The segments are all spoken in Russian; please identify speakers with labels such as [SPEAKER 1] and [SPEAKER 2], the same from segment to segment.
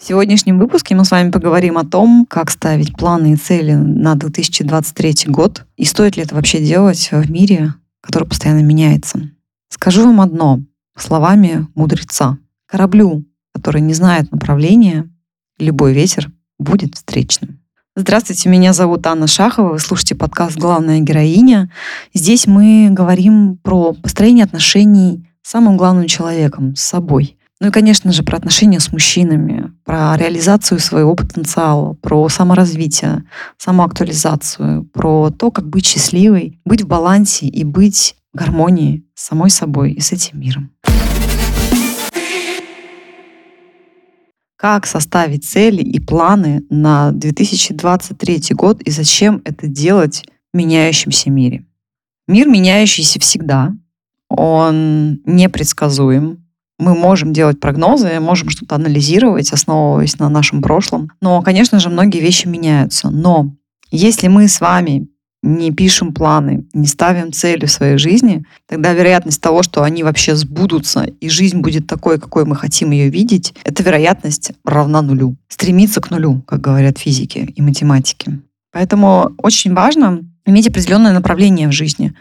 [SPEAKER 1] В сегодняшнем выпуске мы с вами поговорим о том, как ставить планы и цели на 2023 год и стоит ли это вообще делать в мире, который постоянно меняется. Скажу вам одно словами мудреца. Кораблю, который не знает направления, любой ветер будет встречным. Здравствуйте, меня зовут Анна Шахова, вы слушаете подкаст «Главная героиня». Здесь мы говорим про построение отношений с самым главным человеком, с собой – ну и, конечно же, про отношения с мужчинами, про реализацию своего потенциала, про саморазвитие, самоактуализацию, про то, как быть счастливой, быть в балансе и быть в гармонии с самой собой и с этим миром. Как составить цели и планы на 2023 год и зачем это делать в меняющемся мире? Мир меняющийся всегда, он непредсказуем, мы можем делать прогнозы, можем что-то анализировать, основываясь на нашем прошлом. Но, конечно же, многие вещи меняются. Но если мы с вами не пишем планы, не ставим цели в своей жизни, тогда вероятность того, что они вообще сбудутся, и жизнь будет такой, какой мы хотим ее видеть, эта вероятность равна нулю. Стремиться к нулю, как говорят физики и математики. Поэтому очень важно иметь определенное направление в жизни.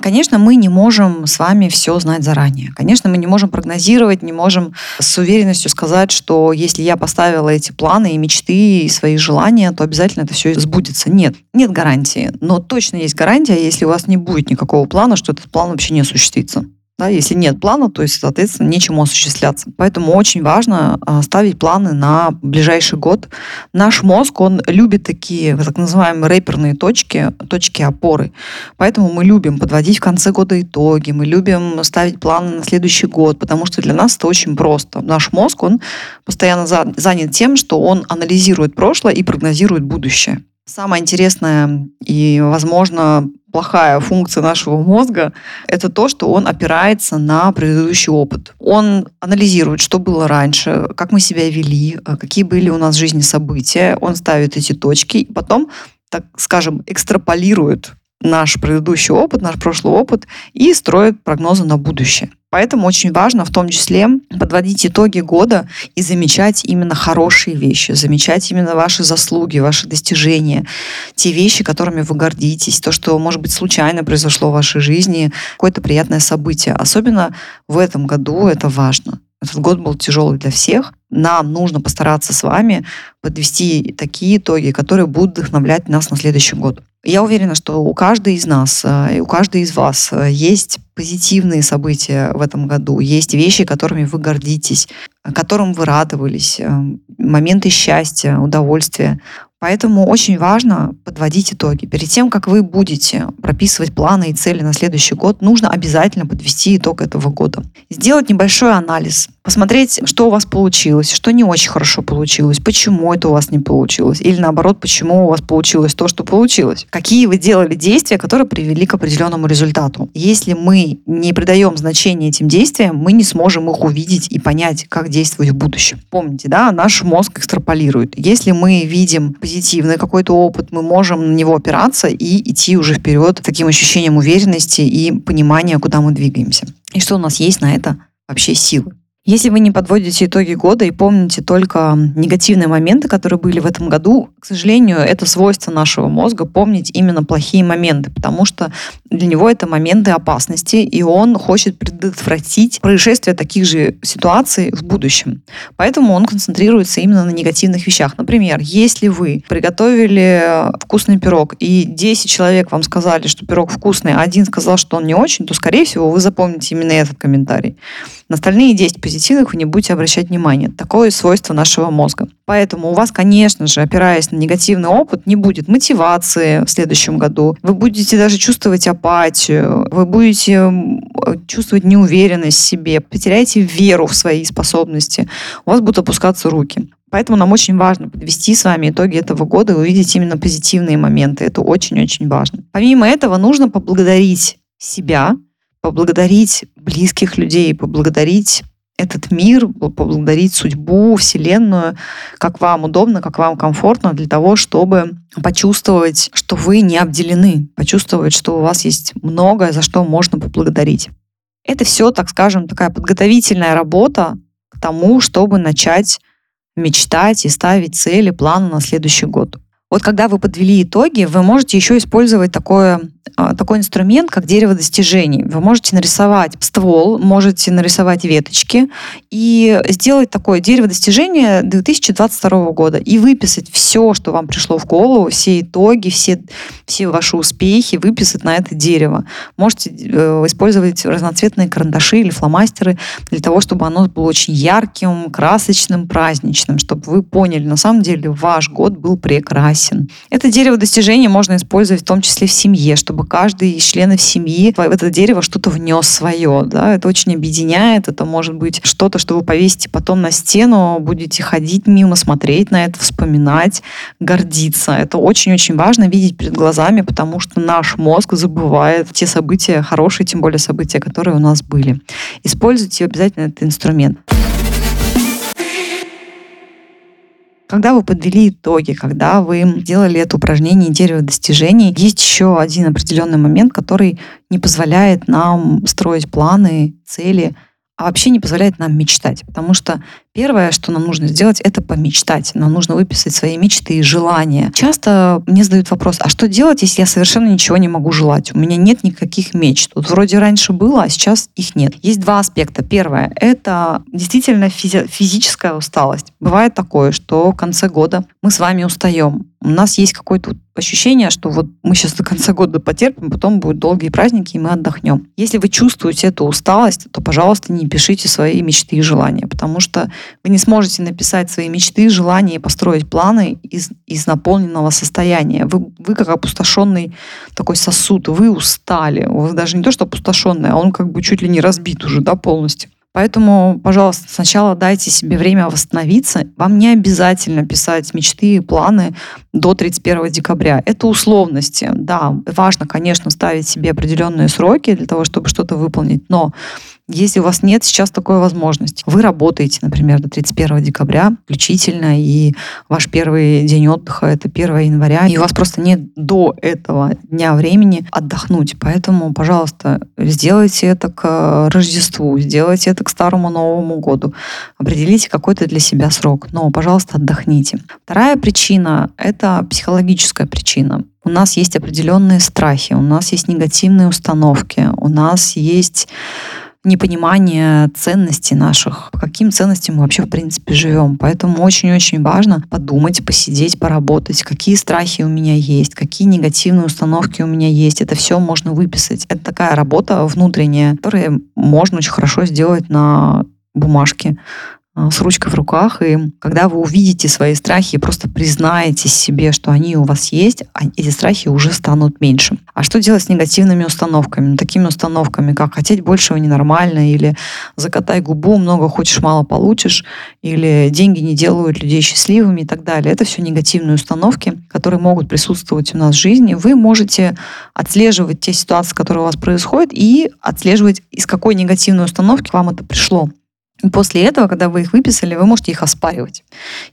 [SPEAKER 1] Конечно, мы не можем с вами все знать заранее. Конечно, мы не можем прогнозировать, не можем с уверенностью сказать, что если я поставила эти планы и мечты, и свои желания, то обязательно это все сбудется. Нет, нет гарантии. Но точно есть гарантия, если у вас не будет никакого плана, что этот план вообще не осуществится. Да, если нет плана, то есть, соответственно, нечему осуществляться. Поэтому очень важно а, ставить планы на ближайший год. Наш мозг, он любит такие так называемые рэперные точки, точки опоры. Поэтому мы любим подводить в конце года итоги, мы любим ставить планы на следующий год, потому что для нас это очень просто. Наш мозг, он постоянно занят тем, что он анализирует прошлое и прогнозирует будущее. Самое интересное и, возможно, плохая функция нашего мозга – это то, что он опирается на предыдущий опыт. Он анализирует, что было раньше, как мы себя вели, э, какие были у нас в жизни события. Он ставит эти точки, и потом, так скажем, экстраполирует наш предыдущий опыт, наш прошлый опыт и строит прогнозы на будущее. Поэтому очень важно в том числе подводить итоги года и замечать именно хорошие вещи, замечать именно ваши заслуги, ваши достижения, те вещи, которыми вы гордитесь, то, что, может быть, случайно произошло в вашей жизни, какое-то приятное событие. Особенно в этом году это важно. Этот год был тяжелый для всех. Нам нужно постараться с вами подвести такие итоги, которые будут вдохновлять нас на следующий год. Я уверена, что у каждой из нас э, и у каждой из вас э, есть позитивные события в этом году, есть вещи, которыми вы гордитесь, которым вы радовались, э, моменты счастья, удовольствия. Поэтому очень важно подводить итоги. Перед тем, как вы будете прописывать планы и цели на следующий год, нужно обязательно подвести итог этого года. Сделать небольшой анализ, посмотреть, что у вас получилось, что не очень хорошо получилось, почему это у вас не получилось, или наоборот, почему у вас получилось то, что получилось. Какие вы делали действия, которые привели к определенному результату. Если мы не придаем значения этим действиям, мы не сможем их увидеть и понять, как действовать в будущем. Помните, да, наш мозг экстраполирует. Если мы видим позитивный какой-то опыт, мы можем на него опираться и идти уже вперед с таким ощущением уверенности и понимания, куда мы двигаемся. И что у нас есть на это вообще силы. Если вы не подводите итоги года и помните только негативные моменты, которые были в этом году, к сожалению, это свойство нашего мозга помнить именно плохие моменты, потому что для него это моменты опасности, и он хочет предотвратить происшествие таких же ситуаций в будущем. Поэтому он концентрируется именно на негативных вещах. Например, если вы приготовили вкусный пирог, и 10 человек вам сказали, что пирог вкусный, а один сказал, что он не очень, то, скорее всего, вы запомните именно этот комментарий. На остальные 10 позитивных вы не будете обращать внимания. Такое свойство нашего мозга. Поэтому у вас, конечно же, опираясь на негативный опыт, не будет мотивации в следующем году. Вы будете даже чувствовать апатию, вы будете чувствовать неуверенность в себе, потеряете веру в свои способности, у вас будут опускаться руки. Поэтому нам очень важно подвести с вами итоги этого года и увидеть именно позитивные моменты. Это очень-очень важно. Помимо этого, нужно поблагодарить себя, поблагодарить близких людей, поблагодарить этот мир, поблагодарить судьбу, Вселенную, как вам удобно, как вам комфортно, для того, чтобы почувствовать, что вы не обделены, почувствовать, что у вас есть многое, за что можно поблагодарить. Это все, так скажем, такая подготовительная работа к тому, чтобы начать мечтать и ставить цели, планы на следующий год. Вот когда вы подвели итоги, вы можете еще использовать такое, такой инструмент, как дерево достижений. Вы можете нарисовать ствол, можете нарисовать веточки и сделать такое дерево достижения 2022 года и выписать все, что вам пришло в голову, все итоги, все, все ваши успехи, выписать на это дерево. Можете э, использовать разноцветные карандаши или фломастеры для того, чтобы оно было очень ярким, красочным, праздничным, чтобы вы поняли, на самом деле ваш год был прекрасен. Это дерево достижений можно использовать в том числе в семье, чтобы каждый из членов семьи в это дерево что-то внес свое. Да? Это очень объединяет. Это может быть что-то, что вы повесите потом на стену, будете ходить мимо, смотреть на это, вспоминать, гордиться. Это очень-очень важно видеть перед глазами, потому что наш мозг забывает те события, хорошие, тем более события, которые у нас были. Используйте обязательно этот инструмент. Когда вы подвели итоги, когда вы делали это упражнение дерево достижений, есть еще один определенный момент, который не позволяет нам строить планы, цели, а вообще не позволяет нам мечтать. Потому что первое, что нам нужно сделать, это помечтать. Нам нужно выписать свои мечты и желания. Часто мне задают вопрос, а что делать, если я совершенно ничего не могу желать? У меня нет никаких мечт. Вот вроде раньше было, а сейчас их нет. Есть два аспекта. Первое — это действительно физи- физическая усталость. Бывает такое, что в конце года мы с вами устаем у нас есть какое-то ощущение, что вот мы сейчас до конца года потерпим, потом будут долгие праздники, и мы отдохнем. Если вы чувствуете эту усталость, то, пожалуйста, не пишите свои мечты и желания, потому что вы не сможете написать свои мечты, желания и построить планы из, из наполненного состояния. Вы, вы как опустошенный такой сосуд, вы устали. Вы даже не то, что опустошенный, а он как бы чуть ли не разбит уже да, полностью. Поэтому, пожалуйста, сначала дайте себе время восстановиться. Вам не обязательно писать мечты и планы до 31 декабря. Это условности. Да, важно, конечно, ставить себе определенные сроки для того, чтобы что-то выполнить, но если у вас нет сейчас такой возможности, вы работаете, например, до 31 декабря включительно, и ваш первый день отдыха — это 1 января, и у вас просто нет до этого дня времени отдохнуть. Поэтому, пожалуйста, сделайте это к Рождеству, сделайте это к Старому Новому году. Определите какой-то для себя срок. Но, пожалуйста, отдохните. Вторая причина — это психологическая причина. У нас есть определенные страхи, у нас есть негативные установки, у нас есть непонимание ценностей наших, по каким ценностям мы вообще в принципе живем. Поэтому очень-очень важно подумать, посидеть, поработать, какие страхи у меня есть, какие негативные установки у меня есть. Это все можно выписать. Это такая работа внутренняя, которую можно очень хорошо сделать на бумажке, с ручкой в руках, и когда вы увидите свои страхи и просто признаете себе, что они у вас есть, а эти страхи уже станут меньше. А что делать с негативными установками? Ну, такими установками, как хотеть большего ненормально, или закатай губу, много хочешь, мало получишь, или деньги не делают людей счастливыми и так далее. Это все негативные установки, которые могут присутствовать у нас в жизни. Вы можете отслеживать те ситуации, которые у вас происходят, и отслеживать, из какой негативной установки вам это пришло. После этого, когда вы их выписали, вы можете их оспаривать.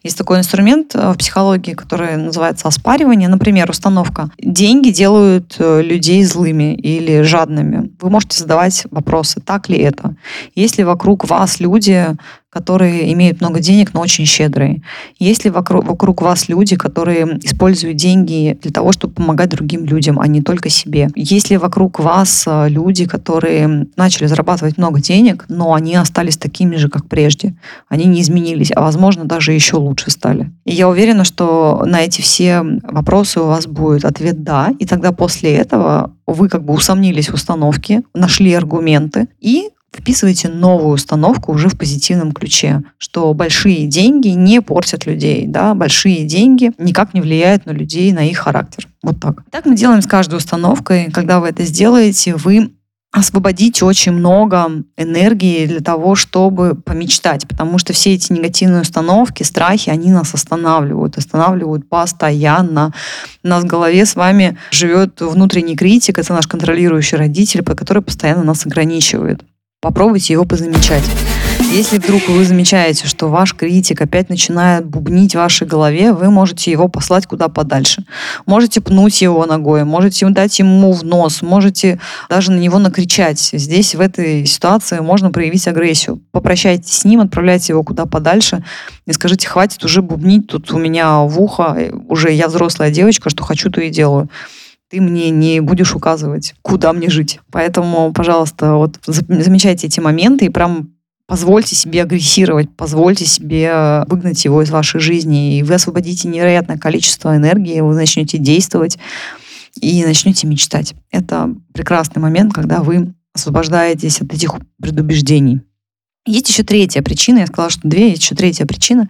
[SPEAKER 1] Есть такой инструмент э, в психологии, который называется оспаривание. Например, установка. Деньги делают э, людей злыми или жадными. Вы можете задавать вопросы, так ли это? Есть ли вокруг вас люди, которые имеют много денег, но очень щедрые? Есть ли вокруг, вокруг вас люди, которые используют деньги для того, чтобы помогать другим людям, а не только себе? Есть ли вокруг вас э, люди, которые начали зарабатывать много денег, но они остались такими же, как прежде? Они не изменились, а возможно даже еще лучше стали. И я уверена, что на эти все вопросы у вас будет ответ «да», и тогда после этого вы как бы усомнились в установке, нашли аргументы и вписываете новую установку уже в позитивном ключе, что большие деньги не портят людей, да, большие деньги никак не влияют на людей, на их характер. Вот так. Так мы делаем с каждой установкой. Когда вы это сделаете, вы освободите очень много энергии для того, чтобы помечтать, потому что все эти негативные установки, страхи, они нас останавливают, останавливают постоянно. У нас в голове с вами живет внутренний критик, это наш контролирующий родитель, который постоянно нас ограничивает. Попробуйте его позамечать. Если вдруг вы замечаете, что ваш критик опять начинает бубнить в вашей голове, вы можете его послать куда подальше. Можете пнуть его ногой, можете дать ему в нос, можете даже на него накричать. Здесь в этой ситуации можно проявить агрессию. Попрощайтесь с ним, отправляйте его куда подальше и скажите, хватит уже бубнить тут у меня в ухо, уже я взрослая девочка, что хочу, то и делаю ты мне не будешь указывать, куда мне жить. Поэтому, пожалуйста, вот замечайте эти моменты и прям позвольте себе агрессировать, позвольте себе выгнать его из вашей жизни, и вы освободите невероятное количество энергии, вы начнете действовать и начнете мечтать. Это прекрасный момент, когда вы освобождаетесь от этих предубеждений. Есть еще третья причина, я сказала, что две, есть еще третья причина.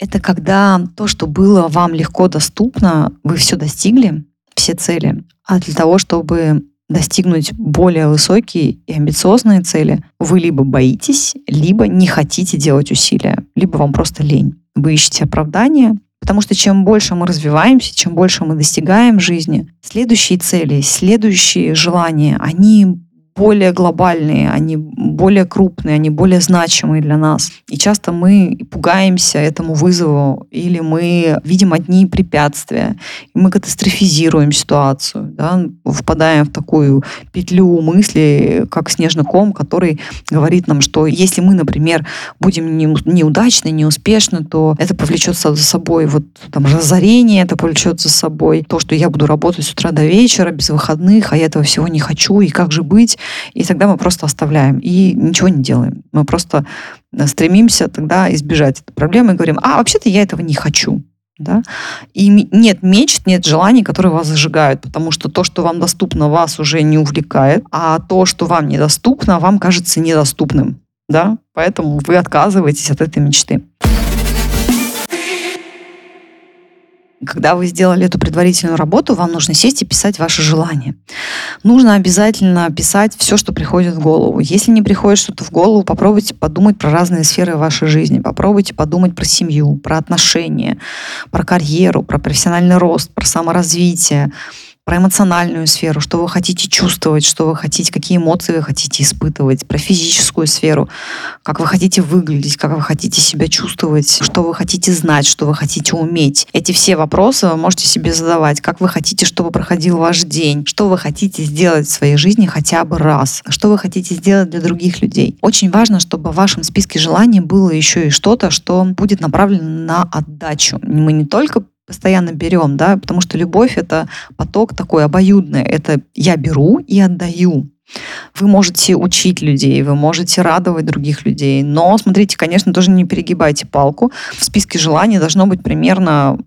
[SPEAKER 1] Это когда то, что было вам легко доступно, вы все достигли, все цели, а для того, чтобы достигнуть более высокие и амбициозные цели, вы либо боитесь, либо не хотите делать усилия, либо вам просто лень. Вы ищете оправдание, потому что чем больше мы развиваемся, чем больше мы достигаем жизни, следующие цели, следующие желания, они более глобальные, они более крупные, они более значимые для нас. И часто мы пугаемся этому вызову, или мы видим одни препятствия, и мы катастрофизируем ситуацию, да, впадаем в такую петлю мысли, как снежный ком, который говорит нам, что если мы, например, будем неудачны, неуспешны, то это повлечет за собой вот там разорение, это повлечет за собой то, что я буду работать с утра до вечера без выходных, а я этого всего не хочу, и как же быть? И тогда мы просто оставляем и ничего не делаем. Мы просто э, стремимся тогда избежать этой проблемы и говорим, а вообще-то я этого не хочу. Да? И нет мечт, нет желаний, которые вас зажигают, потому что то, что вам доступно, вас уже не увлекает, а то, что вам недоступно, вам кажется недоступным. Да? Поэтому вы отказываетесь от этой мечты. Когда вы сделали эту предварительную работу, вам нужно сесть и писать ваши желания. Нужно обязательно писать все, что приходит в голову. Если не приходит что-то в голову, попробуйте подумать про разные сферы вашей жизни. Попробуйте подумать про семью, про отношения, про карьеру, про профессиональный рост, про саморазвитие, про эмоциональную сферу, что вы хотите чувствовать, что вы хотите, какие эмоции вы хотите испытывать, про физическую сферу, как вы хотите выглядеть, как вы хотите себя чувствовать, что вы хотите знать, что вы хотите уметь. Эти все вопросы вы можете себе задавать, как вы хотите, чтобы проходил ваш день, что вы хотите сделать в своей жизни хотя бы раз, что вы хотите сделать для других людей. Очень важно, чтобы в вашем списке желаний было еще и что-то, что будет направлено на отдачу. Мы не только постоянно берем, да, потому что любовь это поток такой обоюдный. Это я беру и отдаю. Вы можете учить людей, вы можете радовать других людей, но смотрите, конечно, тоже не перегибайте палку. В списке желаний должно быть примерно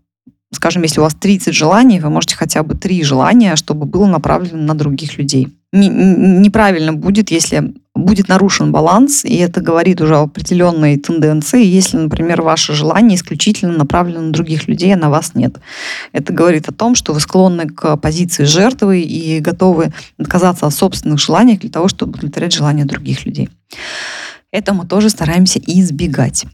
[SPEAKER 1] скажем, если у вас 30 желаний, вы можете хотя бы 3 желания, чтобы было направлено на других людей не, неправильно будет, если будет нарушен баланс, и это говорит уже о определенной тенденции, если, например, ваше желание исключительно направлено на других людей, а на вас нет. Это говорит о том, что вы склонны к позиции жертвы и готовы отказаться от собственных желаний для того, чтобы удовлетворять желания других людей. Это мы тоже стараемся избегать.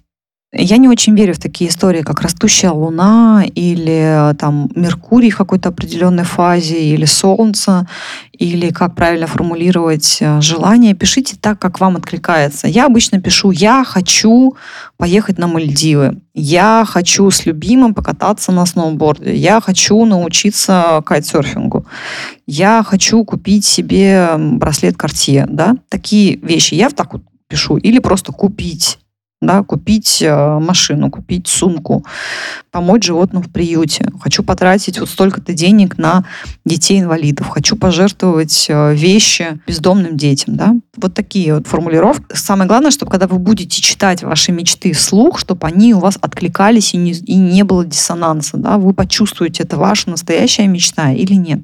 [SPEAKER 1] Я не очень верю в такие истории, как растущая Луна или там Меркурий в какой-то определенной фазе, или Солнце, или как правильно формулировать э, желание. Пишите так, как вам откликается. Я обычно пишу «Я хочу поехать на Мальдивы», «Я хочу с любимым покататься на сноуборде», «Я хочу научиться кайтсерфингу», «Я хочу купить себе браслет Cartier». Да? Такие вещи я так вот пишу. Или просто купить да, купить э, машину, купить сумку, помочь животным в приюте. Хочу потратить вот столько-то денег на детей-инвалидов. Хочу пожертвовать э, вещи бездомным детям. Да? Вот такие вот формулировки. Самое главное, чтобы когда вы будете читать ваши мечты вслух, чтобы они у вас откликались и не, и не было диссонанса. Да? Вы почувствуете, это ваша настоящая мечта или нет.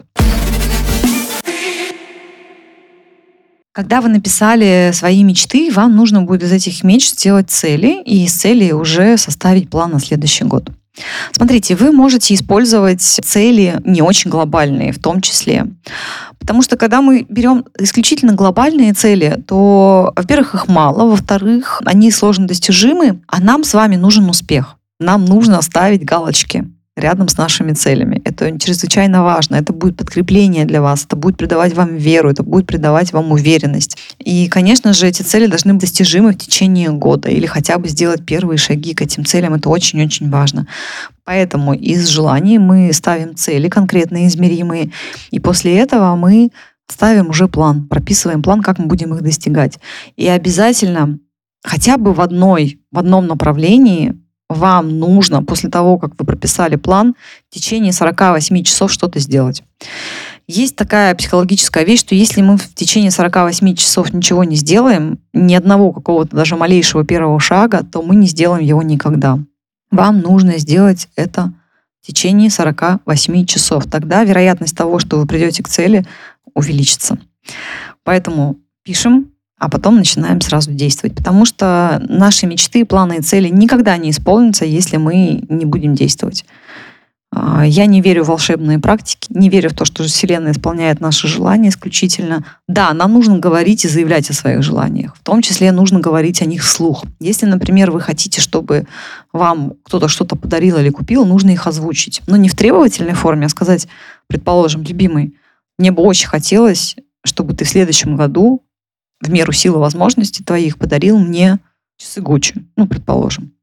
[SPEAKER 1] Когда вы написали свои мечты, вам нужно будет из этих мечт сделать цели и из целей уже составить план на следующий год. Смотрите, вы можете использовать цели не очень глобальные в том числе. Потому что когда мы берем исключительно глобальные цели, то, во-первых, их мало, во-вторых, они сложно достижимы, а нам с вами нужен успех. Нам нужно ставить галочки. Рядом с нашими целями. Это чрезвычайно важно. Это будет подкрепление для вас, это будет придавать вам веру, это будет придавать вам уверенность. И, конечно же, эти цели должны быть достижимы в течение года или хотя бы сделать первые шаги к этим целям. Это очень-очень важно. Поэтому из желаний мы ставим цели конкретные, измеримые, и после этого мы ставим уже план, прописываем план, как мы будем их достигать. И обязательно хотя бы в одной, в одном направлении вам нужно после того, как вы прописали план, в течение 48 часов что-то сделать. Есть такая психологическая вещь, что если мы в течение 48 часов ничего не сделаем, ни одного какого-то даже малейшего первого шага, то мы не сделаем его никогда. Вам нужно сделать это в течение 48 часов. Тогда вероятность того, что вы придете к цели, увеличится. Поэтому пишем а потом начинаем сразу действовать. Потому что наши мечты, планы и цели никогда не исполнятся, если мы не будем действовать. А, я не верю в волшебные практики, не верю в то, что Вселенная исполняет наши желания исключительно. Да, нам нужно говорить и заявлять о своих желаниях. В том числе нужно говорить о них вслух. Если, например, вы хотите, чтобы вам кто-то что-то подарил или купил, нужно их озвучить. Но не в требовательной форме, а сказать, предположим, любимый, мне бы очень хотелось, чтобы ты в следующем году в меру силы возможностей твоих подарил мне часы Гуччи, ну, предположим,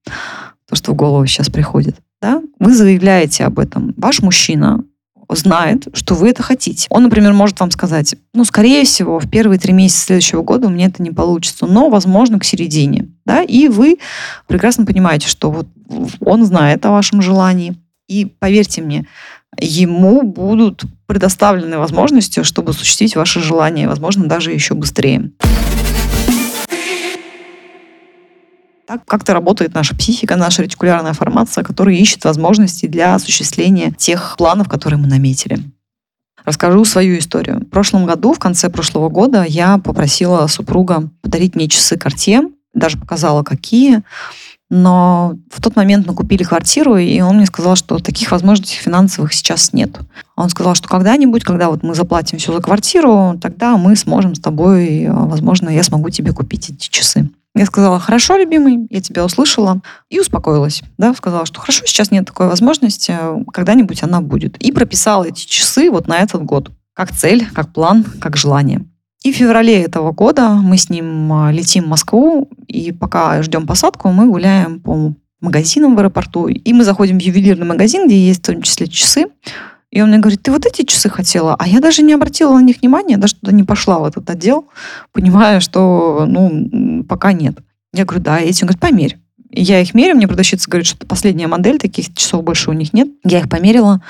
[SPEAKER 1] то, что в голову сейчас приходит, да, вы заявляете об этом. Ваш мужчина знает, что вы это хотите. Он, например, может вам сказать, ну, скорее всего, в первые три месяца следующего года у меня это не получится, но, возможно, к середине, да, и вы прекрасно понимаете, что вот он знает о вашем желании, и поверьте мне, ему будут предоставлены возможности, чтобы осуществить ваши желания, возможно, даже еще быстрее. Так как-то работает наша психика, наша ретикулярная формация, которая ищет возможности для осуществления тех планов, которые мы наметили. Расскажу свою историю. В прошлом году, в конце прошлого года, я попросила супруга подарить мне часы Cartier, даже показала, какие. Но в тот момент мы купили квартиру, и он мне сказал, что таких возможностей финансовых сейчас нет. Он сказал, что когда-нибудь, когда вот мы заплатим все за квартиру, тогда мы сможем с тобой, возможно, я смогу тебе купить эти часы. Я сказала, хорошо, любимый, я тебя услышала и успокоилась. Да, сказала, что хорошо, сейчас нет такой возможности, когда-нибудь она будет. И прописала эти часы вот на этот год. Как цель, как план, как желание. И в феврале этого года мы с ним а, летим в Москву, и пока ждем посадку, мы гуляем по магазинам в аэропорту. И мы заходим в ювелирный магазин, где есть в том числе часы. И он мне говорит, ты вот эти часы хотела? А я даже не обратила на них внимания, даже туда не пошла в этот отдел, понимая, что ну, пока нет. Я говорю, да, эти. Он говорит, померь. Я их мерю, мне продавщица говорит, что последняя модель, таких часов больше у них нет. Я их померила,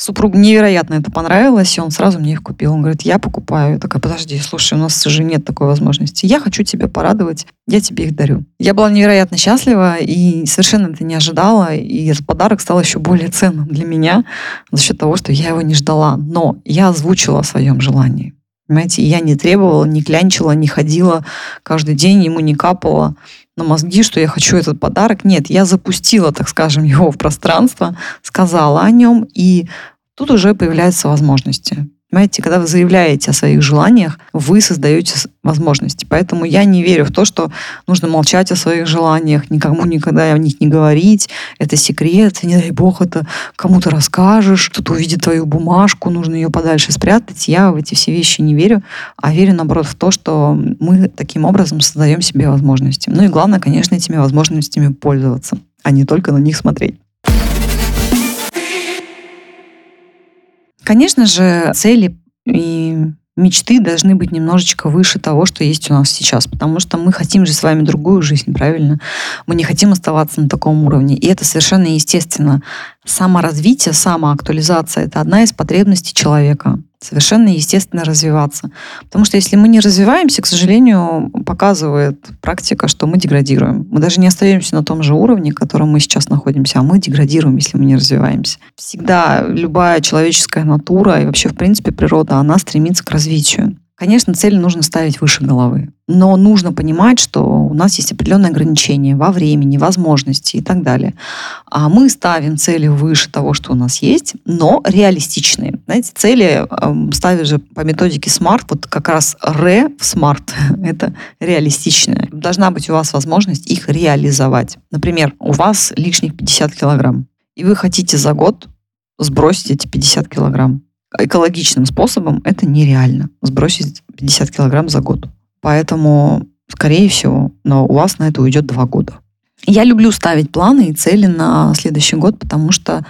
[SPEAKER 1] Супругу невероятно это понравилось, и он сразу мне их купил. Он говорит, я покупаю. Я такая, подожди, слушай, у нас же нет такой возможности. Я хочу тебя порадовать, я тебе их дарю. Я была невероятно счастлива и совершенно это не ожидала. И этот подарок стал еще более ценным для меня за счет того, что я его не ждала. Но я озвучила о своем желании. Понимаете, я не требовала, не клянчила, не ходила каждый день, ему не капала на мозги, что я хочу этот подарок. Нет, я запустила, так скажем, его в пространство, сказала о нем, и тут уже появляются возможности. Понимаете, когда вы заявляете о своих желаниях, вы создаете возможности. Поэтому я не верю в то, что нужно молчать о своих желаниях, никому никогда о них не говорить. Это секрет, не дай бог это кому-то расскажешь, кто-то увидит твою бумажку, нужно ее подальше спрятать. Я в эти все вещи не верю, а верю, наоборот, в то, что мы таким образом создаем себе возможности. Ну и главное, конечно, этими возможностями пользоваться, а не только на них смотреть. Конечно же, цели и мечты должны быть немножечко выше того, что есть у нас сейчас, потому что мы хотим же с вами другую жизнь, правильно? Мы не хотим оставаться на таком уровне, и это совершенно естественно. Саморазвитие, самоактуализация — это одна из потребностей человека совершенно естественно развиваться. Потому что если мы не развиваемся, к сожалению, показывает практика, что мы деградируем. Мы даже не остаемся на том же уровне, в котором мы сейчас находимся, а мы деградируем, если мы не развиваемся. Всегда любая человеческая натура и вообще, в принципе, природа, она стремится к развитию. Конечно, цели нужно ставить выше головы. Но нужно понимать, что у нас есть определенные ограничения во времени, возможности и так далее. А мы ставим цели выше того, что у нас есть, но реалистичные. Знаете, цели э, ставишь же по методике SMART, вот как раз ре в SMART — это реалистичное. Должна быть у вас возможность их реализовать. Например, у вас лишних 50 килограмм и вы хотите за год сбросить эти 50 килограмм. Экологичным способом это нереально. Сбросить 50 килограмм за год. Поэтому, скорее всего, но у вас на это уйдет два года. Я люблю ставить планы и цели на следующий год, потому что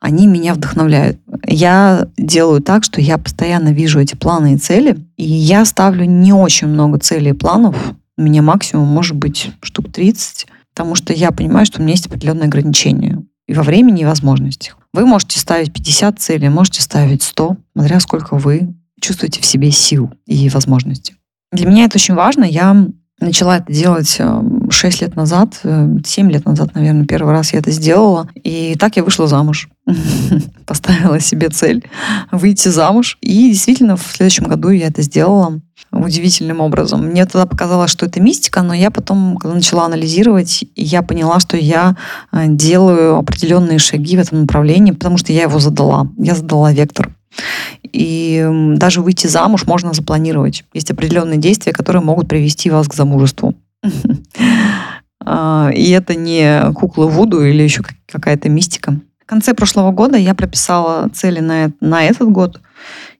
[SPEAKER 1] они меня вдохновляют. Я делаю так, что я постоянно вижу эти планы и цели, и я ставлю не очень много целей и планов. У меня максимум может быть штук 30, потому что я понимаю, что у меня есть определенные ограничения и во времени, и возможностях. Вы можете ставить 50 целей, можете ставить 100, смотря сколько вы чувствуете в себе сил и возможностей. Для меня это очень важно. Я начала это делать 6 лет назад, 7 э, лет назад, наверное, первый раз я это сделала. И так я вышла замуж. Поставила себе цель выйти замуж. И действительно, в следующем году я это сделала удивительным образом. Мне тогда показалось, что это мистика, но я потом, когда начала анализировать, я поняла, что я э, делаю определенные шаги в этом направлении, потому что я его задала. Я задала вектор. И даже выйти замуж можно запланировать. Есть определенные действия, которые могут привести вас к замужеству. А, и это не кукла Вуду или еще какая-то мистика. В конце прошлого года я прописала цели на, на этот год,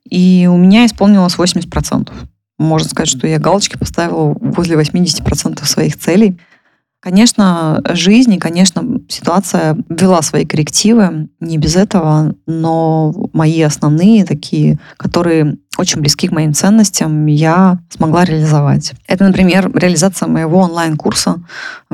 [SPEAKER 1] и у меня исполнилось 80%. Можно сказать, что я галочки поставила возле 80% своих целей. Конечно, жизнь и, конечно, ситуация ввела свои коррективы, не без этого, но мои основные такие, которые очень близки к моим ценностям, я смогла реализовать. Это, например, реализация моего онлайн-курса,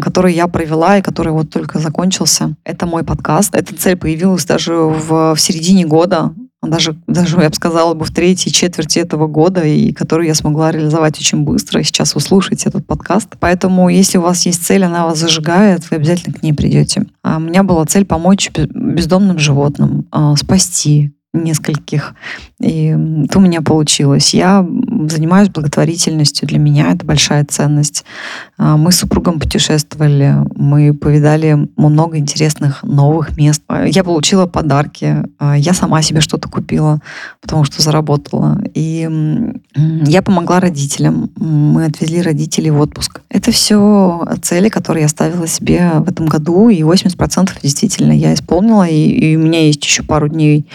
[SPEAKER 1] который я провела и который вот только закончился. Это мой подкаст. Эта цель появилась даже в, в середине года даже, даже, я бы сказала, бы в третьей четверти этого года, и которую я смогла реализовать очень быстро. И сейчас вы этот подкаст. Поэтому, если у вас есть цель, она вас зажигает, вы обязательно к ней придете. А у меня была цель помочь бездомным животным, а, спасти нескольких. И это у меня получилось. Я занимаюсь благотворительностью. Для меня это большая ценность. А, мы с супругом путешествовали. Мы повидали много интересных новых мест. А, я получила подарки. А, я сама себе что-то купила, потому что заработала. И я помогла родителям. Мы отвезли родителей в отпуск. Это все цели, которые я ставила себе в этом году. И 80% действительно я исполнила. И, у меня есть еще пару дней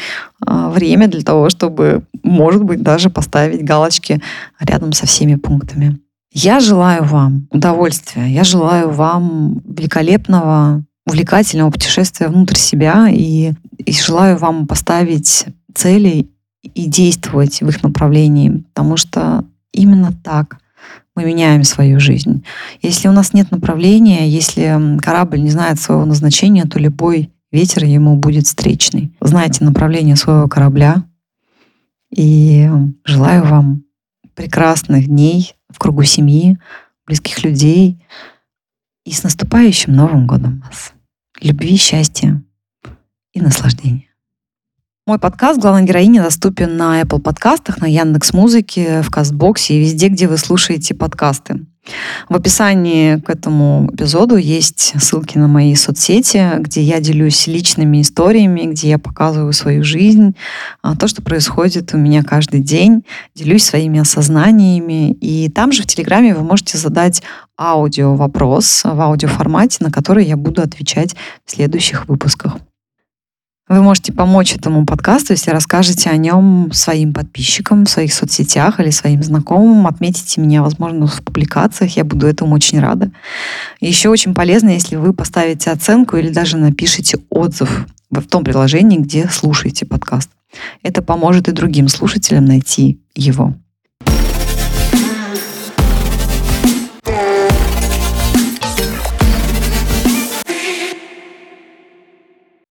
[SPEAKER 1] время для того, чтобы, может быть, даже поставить галочки рядом со всеми пунктами. Я желаю вам удовольствия, я желаю вам великолепного, увлекательного путешествия внутрь себя и, и желаю вам поставить цели и действовать в их направлении, потому что именно так мы меняем свою жизнь. Если у нас нет направления, если корабль не знает своего назначения, то любой ветер ему будет встречный. Знайте направление своего корабля. И желаю вам прекрасных дней в кругу семьи, близких людей. И с наступающим Новым годом вас. Любви, счастья и наслаждения. Мой подкаст «Главная героиня» доступен на Apple подкастах, на Яндекс Музыке, в Кастбоксе и везде, где вы слушаете подкасты. В описании к этому эпизоду есть ссылки на мои соцсети, где я делюсь личными историями, где я показываю свою жизнь, а, то, что происходит у меня каждый день, делюсь своими осознаниями. И там же в Телеграме вы можете задать аудио вопрос в аудиоформате, на который я буду отвечать в следующих выпусках. Вы можете помочь этому подкасту, если расскажете о нем своим подписчикам в своих соцсетях или своим знакомым. Отметите меня, возможно, в публикациях. Я буду этому очень рада. еще очень полезно, если вы поставите оценку или даже напишите отзыв в том приложении, где слушаете подкаст. Это поможет и другим слушателям найти его.